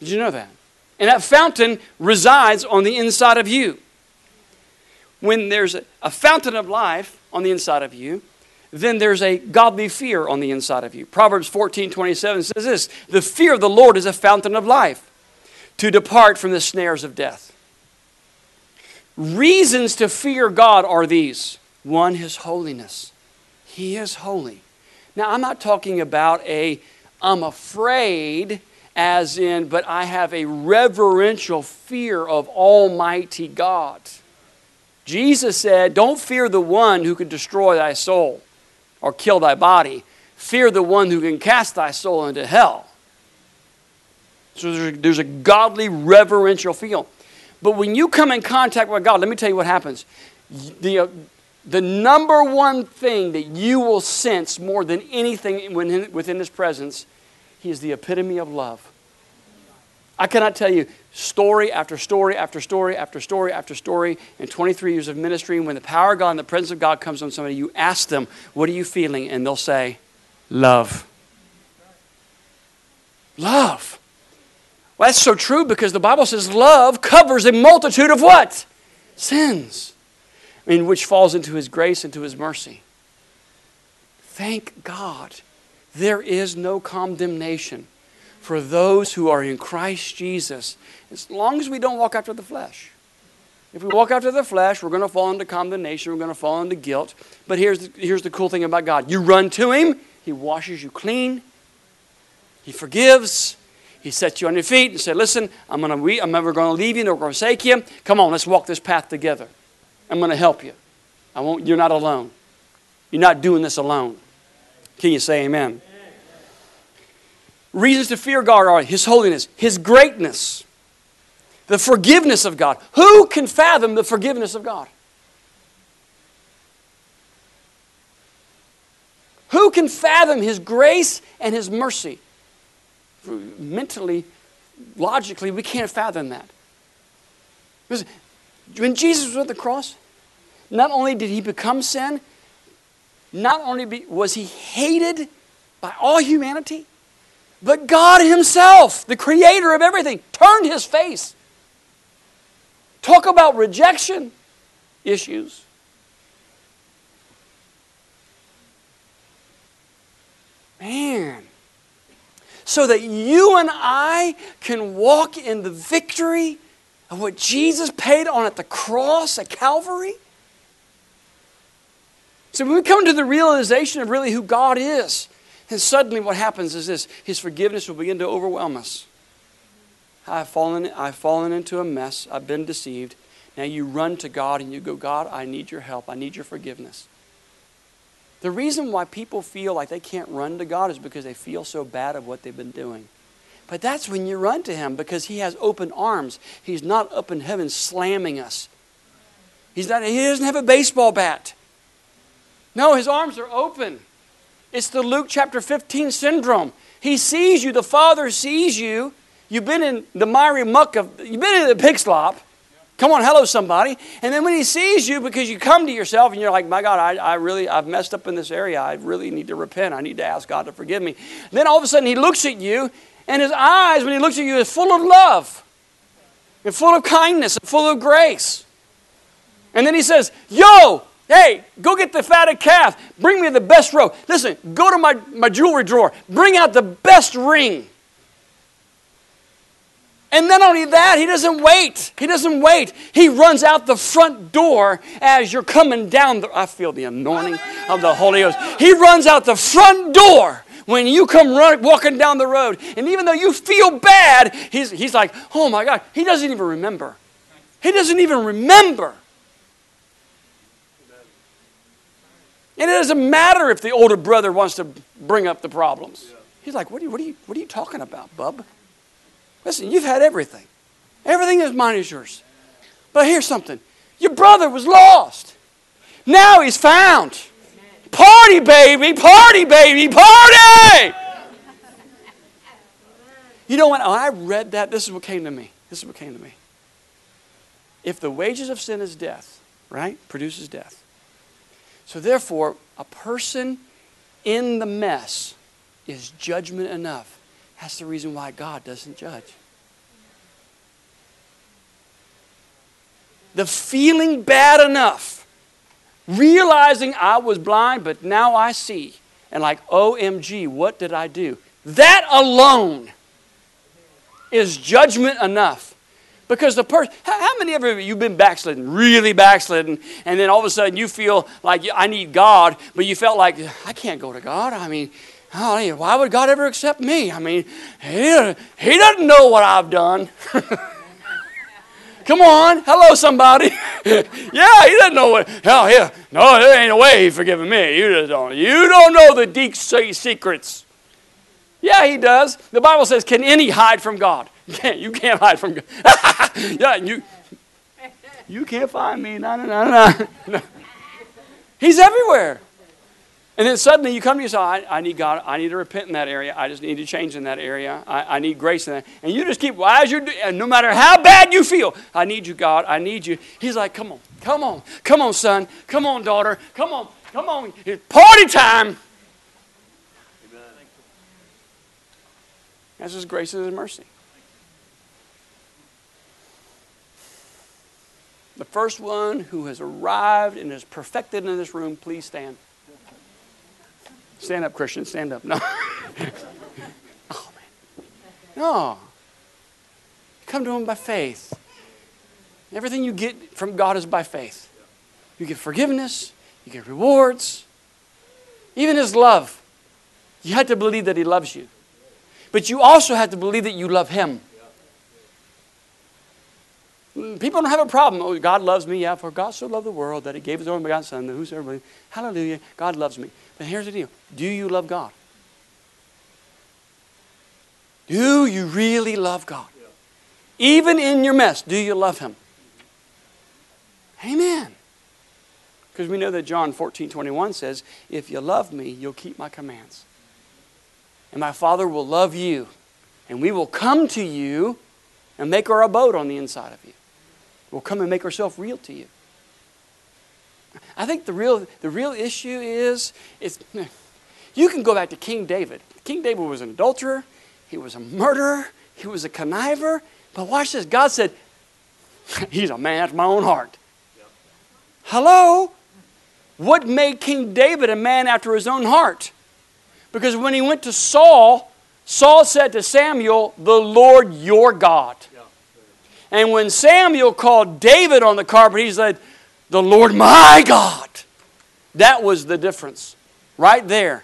Did you know that? And that fountain resides on the inside of you. When there's a, a fountain of life on the inside of you, then there's a godly fear on the inside of you. Proverbs 14 27 says this The fear of the Lord is a fountain of life, to depart from the snares of death. Reasons to fear God are these one, His holiness. He is holy. Now, I'm not talking about a I'm afraid, as in, but I have a reverential fear of Almighty God. Jesus said, Don't fear the one who can destroy thy soul or kill thy body. Fear the one who can cast thy soul into hell. So there's a, there's a godly, reverential feel. But when you come in contact with God, let me tell you what happens. The, uh, the number one thing that you will sense more than anything within, within His presence, He is the epitome of love. I cannot tell you story after story after story after story after story in 23 years of ministry. And When the power of God and the presence of God comes on somebody, you ask them, What are you feeling? And they'll say, Love. Love. Well, that's so true because the Bible says love covers a multitude of what? Sins. In which falls into his grace and to his mercy. Thank God there is no condemnation for those who are in Christ Jesus, as long as we don't walk after the flesh. If we walk after the flesh, we're going to fall into condemnation, we're going to fall into guilt. But here's the, here's the cool thing about God you run to Him, He washes you clean, He forgives, he sets you on your feet and said, Listen, I'm, gonna re- I'm never going to leave you nor forsake you. Come on, let's walk this path together. I'm going to help you. I won't, you're not alone. You're not doing this alone. Can you say amen? Reasons to fear God are His holiness, His greatness, the forgiveness of God. Who can fathom the forgiveness of God? Who can fathom His grace and His mercy? mentally, logically, we can't fathom that. When Jesus was at the cross, not only did he become sin, not only be, was he hated by all humanity, but God Himself, the creator of everything, turned His face. Talk about rejection issues. Man, so that you and I can walk in the victory of what Jesus paid on at the cross at Calvary? So when we come to the realization of really who God is, then suddenly what happens is this His forgiveness will begin to overwhelm us. I've fallen, I've fallen into a mess. I've been deceived. Now you run to God and you go, God, I need your help. I need your forgiveness. The reason why people feel like they can't run to God is because they feel so bad of what they've been doing. But that's when you run to Him because He has open arms. He's not up in heaven slamming us. He's not, he doesn't have a baseball bat. No, His arms are open. It's the Luke chapter 15 syndrome. He sees you, the Father sees you. You've been in the miry muck of, you've been in the pig slop. Come on, hello, somebody. And then when he sees you, because you come to yourself and you're like, my God, I, I really, I've messed up in this area. I really need to repent. I need to ask God to forgive me. Then all of a sudden he looks at you, and his eyes, when he looks at you, is full of love and full of kindness and full of grace. And then he says, Yo, hey, go get the fatted calf. Bring me the best robe. Listen, go to my, my jewelry drawer. Bring out the best ring. And then only that, he doesn't wait. He doesn't wait. He runs out the front door as you're coming down. The, I feel the anointing of the Holy Ghost. He runs out the front door when you come run, walking down the road. And even though you feel bad, he's, he's like, oh my God. He doesn't even remember. He doesn't even remember. And it doesn't matter if the older brother wants to bring up the problems. He's like, what are you, what are you, what are you talking about, bub? Listen, you've had everything. Everything is mine is yours. But here's something your brother was lost, now he's found. Party, baby, party, baby, party! You know when I read that, this is what came to me. This is what came to me. If the wages of sin is death, right, produces death. So therefore, a person in the mess is judgment enough. That's the reason why God doesn't judge. The feeling bad enough, realizing I was blind, but now I see, and like, OMG, what did I do? That alone is judgment enough. Because the person, how many of you you've been backslidden, really backslidden, and then all of a sudden you feel like I need God, but you felt like I can't go to God. I mean, oh, why would God ever accept me? I mean, he, he doesn't know what I've done. Come on, hello, somebody. yeah, he doesn't know what. Hell, yeah, no, there ain't a way he's forgiving me. You just don't. You don't know the deep secrets. Yeah, he does. The Bible says, "Can any hide from God?" You can't. You can't hide from God. yeah, you. You can't find me. No, no, no, no. no. He's everywhere. And then suddenly you come to yourself, I, I, need God, I need to repent in that area. I just need to change in that area. I, I need grace in that. And you just keep, well, as you're, and no matter how bad you feel, I need you, God, I need you. He's like, come on, come on, come on, son, come on, daughter, come on, come on. It's party time. That's His grace and His mercy. The first one who has arrived and is perfected in this room, please stand. Stand up, Christian. Stand up. No. oh, man. No. Come to Him by faith. Everything you get from God is by faith. You get forgiveness, you get rewards, even His love. You have to believe that He loves you. But you also have to believe that you love Him. Mm, people don't have a problem. Oh, God loves me. Yeah, for God so loved the world that He gave His only begotten Son, that believes. Hallelujah. God loves me. But here's the deal Do you love God? Do you really love God? Even in your mess, do you love Him? Amen. Because we know that John 14 21 says, If you love me, you'll keep my commands. And my Father will love you, and we will come to you and make our abode on the inside of you. We'll come and make ourselves real to you. I think the real, the real issue is, is you can go back to King David. King David was an adulterer, he was a murderer, he was a conniver. But watch this God said, He's a man after my own heart. Hello? What made King David a man after his own heart? Because when he went to Saul, Saul said to Samuel, The Lord your God. And when Samuel called David on the carpet, he said, The Lord my God. That was the difference. Right there.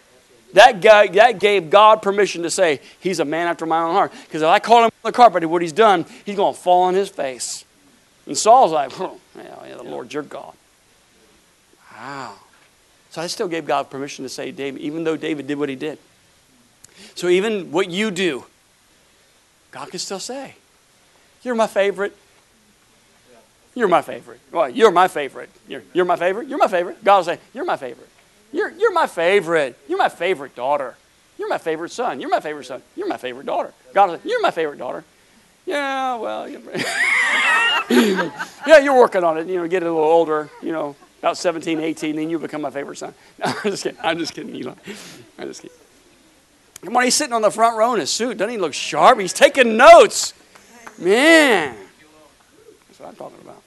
That, guy, that gave God permission to say, He's a man after my own heart. Because if I call him on the carpet, what he's done, he's going to fall on his face. And Saul's like, oh, yeah, yeah, the Lord your God. Wow. So I still gave God permission to say David, even though David did what he did. So even what you do, God can still say, You're my favorite. You're my favorite. Well, you're my favorite. You're, you're my favorite. You're my favorite. God will say, You're my favorite. You're, you're my favorite. You're my favorite daughter. You're my favorite son. You're my favorite son. You're my favorite daughter. God will say, You're my favorite daughter. Yeah, well, yeah, you're working on it. You know, get a little older, you know, about 17, 18, then you become my favorite son. No, I'm just kidding. I'm just kidding, Eli. I'm just kidding. Come on, he's sitting on the front row in his suit. Doesn't he look sharp? He's taking notes. Man. That's what I'm talking about.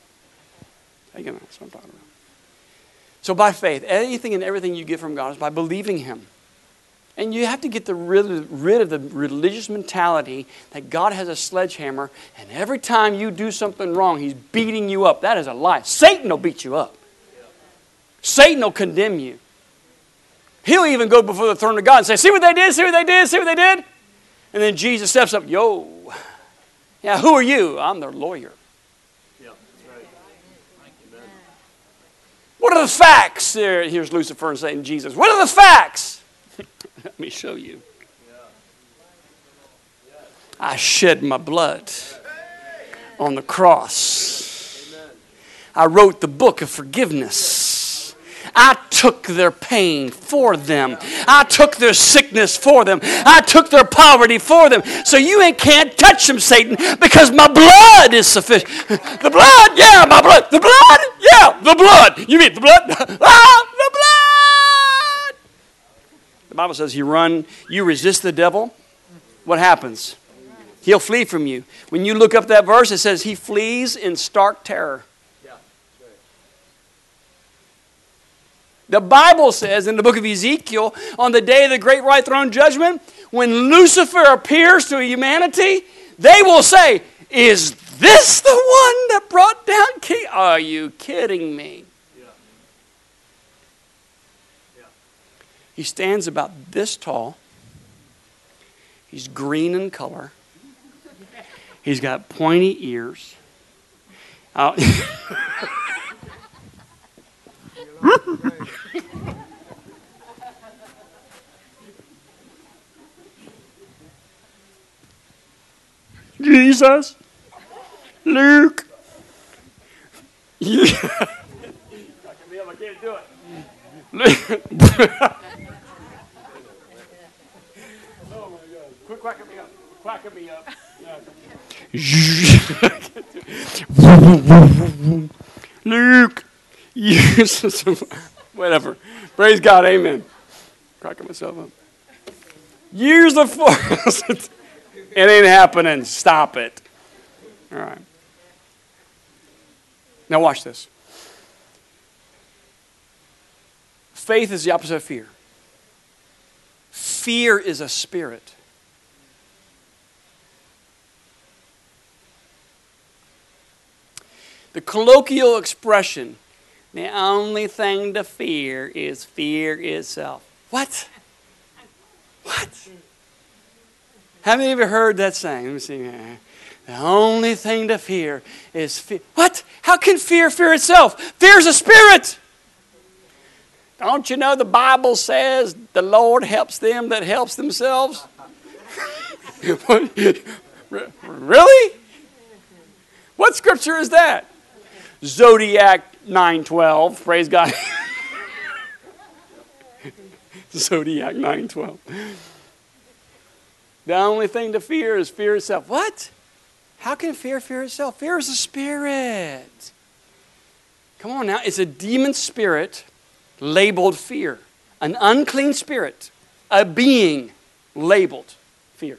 Taking notes. That's what I'm talking about. So by faith, anything and everything you get from God is by believing Him. And you have to get the rid, rid of the religious mentality that God has a sledgehammer, and every time you do something wrong, He's beating you up. That is a lie. Satan will beat you up. Satan will condemn you. He'll even go before the throne of God and say, See what they did, see what they did, see what they did. And then Jesus steps up, Yo, yeah, who are you? I'm their lawyer. Yeah, right. What are the facts? There, here's Lucifer and saying, Jesus, what are the facts? Let me show you. I shed my blood on the cross. I wrote the book of forgiveness. I took their pain for them. I took their sickness for them. I took their poverty for them. So you ain't can't touch them, Satan, because my blood is sufficient. The blood, yeah, my blood. The blood, yeah, the blood. You mean the blood? Ah, the blood. The Bible says you run, you resist the devil. What happens? He'll flee from you. When you look up that verse, it says he flees in stark terror. The Bible says in the book of Ezekiel, on the day of the great white throne judgment, when Lucifer appears to humanity, they will say, Is this the one that brought down King? Are you kidding me? Yeah. He stands about this tall. He's green in color. He's got pointy ears. Uh, Jesus, Luke. I can't do it. oh my God. Quit quacking me up. Quacking me up. Luke. Jesus. Whatever. Praise God. Amen. Cracking myself up. Years of force. it ain't happening. Stop it. All right. Now, watch this. Faith is the opposite of fear. Fear is a spirit. The colloquial expression the only thing to fear is fear itself. What? What? How many of you heard that saying? Let me see. The only thing to fear is fear. What? How can fear fear itself? Fear is a spirit. Don't you know the Bible says the Lord helps them that helps themselves? really? What scripture is that? Zodiac 912. Praise God. Zodiac 912. The only thing to fear is fear itself. What? How can fear fear itself? Fear is a spirit. Come on now. It's a demon spirit labeled fear, an unclean spirit, a being labeled fear.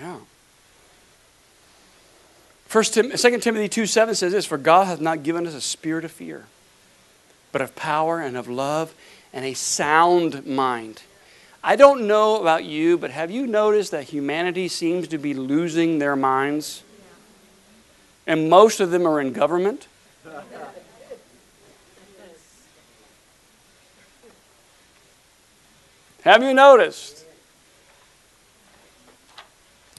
Yeah. First Tim, 2 Timothy 2 7 says this For God hath not given us a spirit of fear, but of power and of love and a sound mind. I don't know about you, but have you noticed that humanity seems to be losing their minds? And most of them are in government. Have you noticed?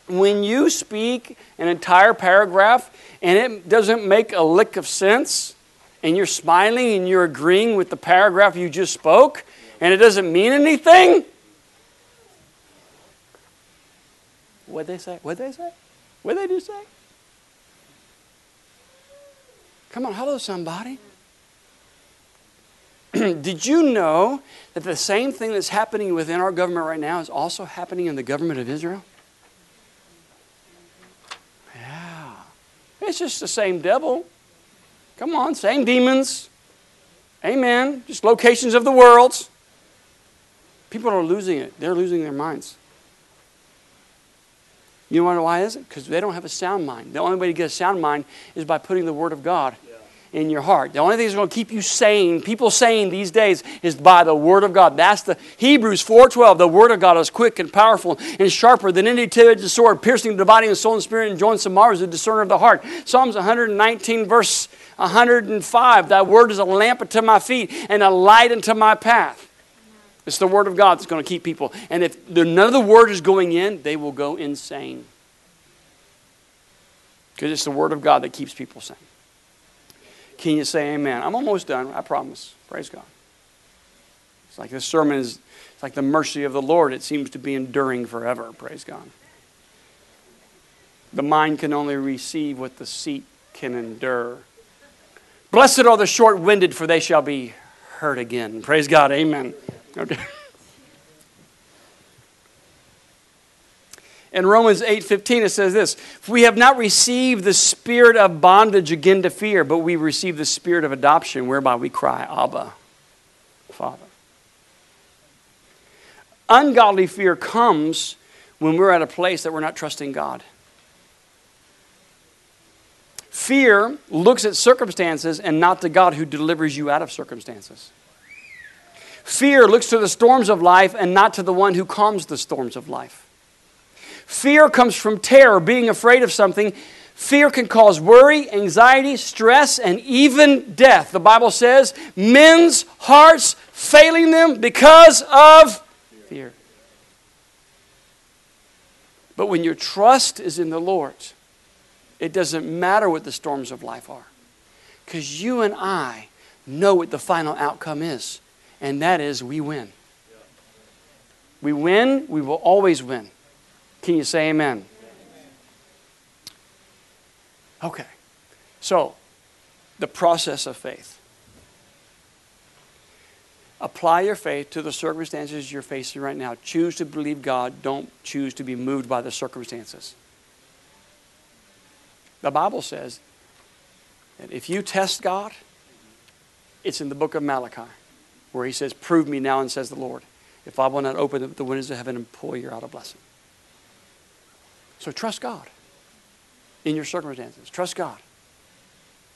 When you speak an entire paragraph and it doesn't make a lick of sense, and you're smiling and you're agreeing with the paragraph you just spoke, and it doesn't mean anything, what'd they say? What'd they say? What'd they just say? Come on, hello, somebody. Did you know that the same thing that's happening within our government right now is also happening in the government of Israel? It's just the same devil. Come on, same demons. Amen. Just locations of the worlds. People are losing it. They're losing their minds. You know why is it? Because they don't have a sound mind. The only way to get a sound mind is by putting the Word of God in your heart. The only thing that's going to keep you sane, people sane these days, is by the Word of God. That's the Hebrews 4.12. The Word of God is quick and powerful and sharper than any two-edged sword, piercing, the body and soul and spirit and joints and marrows, the discerner of the heart. Psalms 119, verse 105. That Word is a lamp unto my feet and a light unto my path. It's the Word of God that's going to keep people. And if none of the Word is going in, they will go insane. Because it's the Word of God that keeps people sane. Can you say amen? I'm almost done, I promise. Praise God. It's like this sermon is it's like the mercy of the Lord. It seems to be enduring forever. Praise God. The mind can only receive what the seat can endure. Blessed are the short winded, for they shall be heard again. Praise God. Amen. Okay. In Romans 8:15 it says this, "We have not received the spirit of bondage again to fear, but we receive the spirit of adoption whereby we cry, Abba, Father." Ungodly fear comes when we're at a place that we're not trusting God. Fear looks at circumstances and not to God who delivers you out of circumstances. Fear looks to the storms of life and not to the one who calms the storms of life. Fear comes from terror, being afraid of something. Fear can cause worry, anxiety, stress, and even death. The Bible says, men's hearts failing them because of fear. But when your trust is in the Lord, it doesn't matter what the storms of life are. Because you and I know what the final outcome is, and that is we win. We win, we will always win. Can you say amen? Okay. So, the process of faith. Apply your faith to the circumstances you're facing right now. Choose to believe God. Don't choose to be moved by the circumstances. The Bible says that if you test God, it's in the book of Malachi, where he says, Prove me now, and says the Lord, if I will not open the windows of heaven and pour you out a blessing. So trust God in your circumstances. Trust God.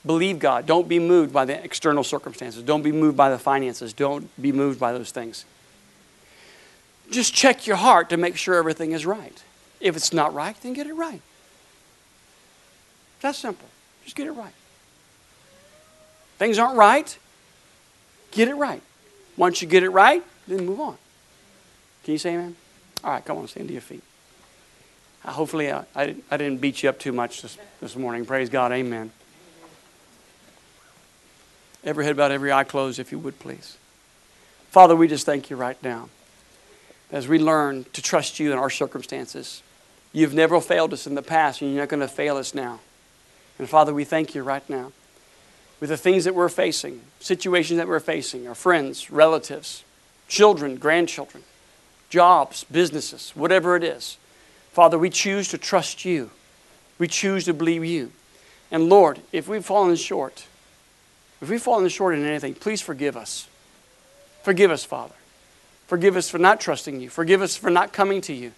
Believe God. Don't be moved by the external circumstances. Don't be moved by the finances. Don't be moved by those things. Just check your heart to make sure everything is right. If it's not right, then get it right. That's simple. Just get it right. Things aren't right, get it right. Once you get it right, then move on. Can you say amen? All right, come on, stand to your feet. Hopefully, uh, I, I didn't beat you up too much this, this morning. Praise God, amen. Every head bowed, every eye closed, if you would please. Father, we just thank you right now as we learn to trust you in our circumstances. You've never failed us in the past, and you're not going to fail us now. And Father, we thank you right now with the things that we're facing, situations that we're facing, our friends, relatives, children, grandchildren, jobs, businesses, whatever it is. Father, we choose to trust you. We choose to believe you. And Lord, if we've fallen short, if we've fallen short in anything, please forgive us. Forgive us, Father. Forgive us for not trusting you. Forgive us for not coming to you.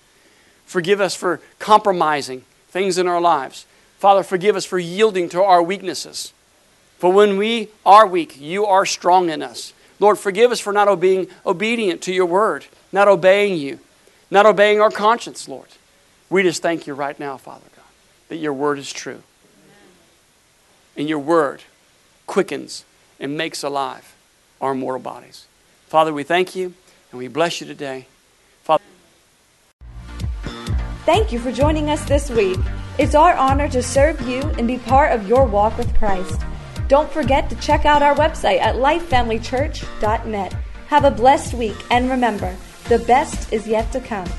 Forgive us for compromising things in our lives. Father, forgive us for yielding to our weaknesses. For when we are weak, you are strong in us. Lord, forgive us for not being obedient to your word, not obeying you, not obeying our conscience, Lord. We just thank you right now, Father God, that your word is true. And your word quickens and makes alive our mortal bodies. Father, we thank you and we bless you today. Father, Thank you for joining us this week. It's our honor to serve you and be part of your walk with Christ. Don't forget to check out our website at lifefamilychurch.net. Have a blessed week and remember, the best is yet to come.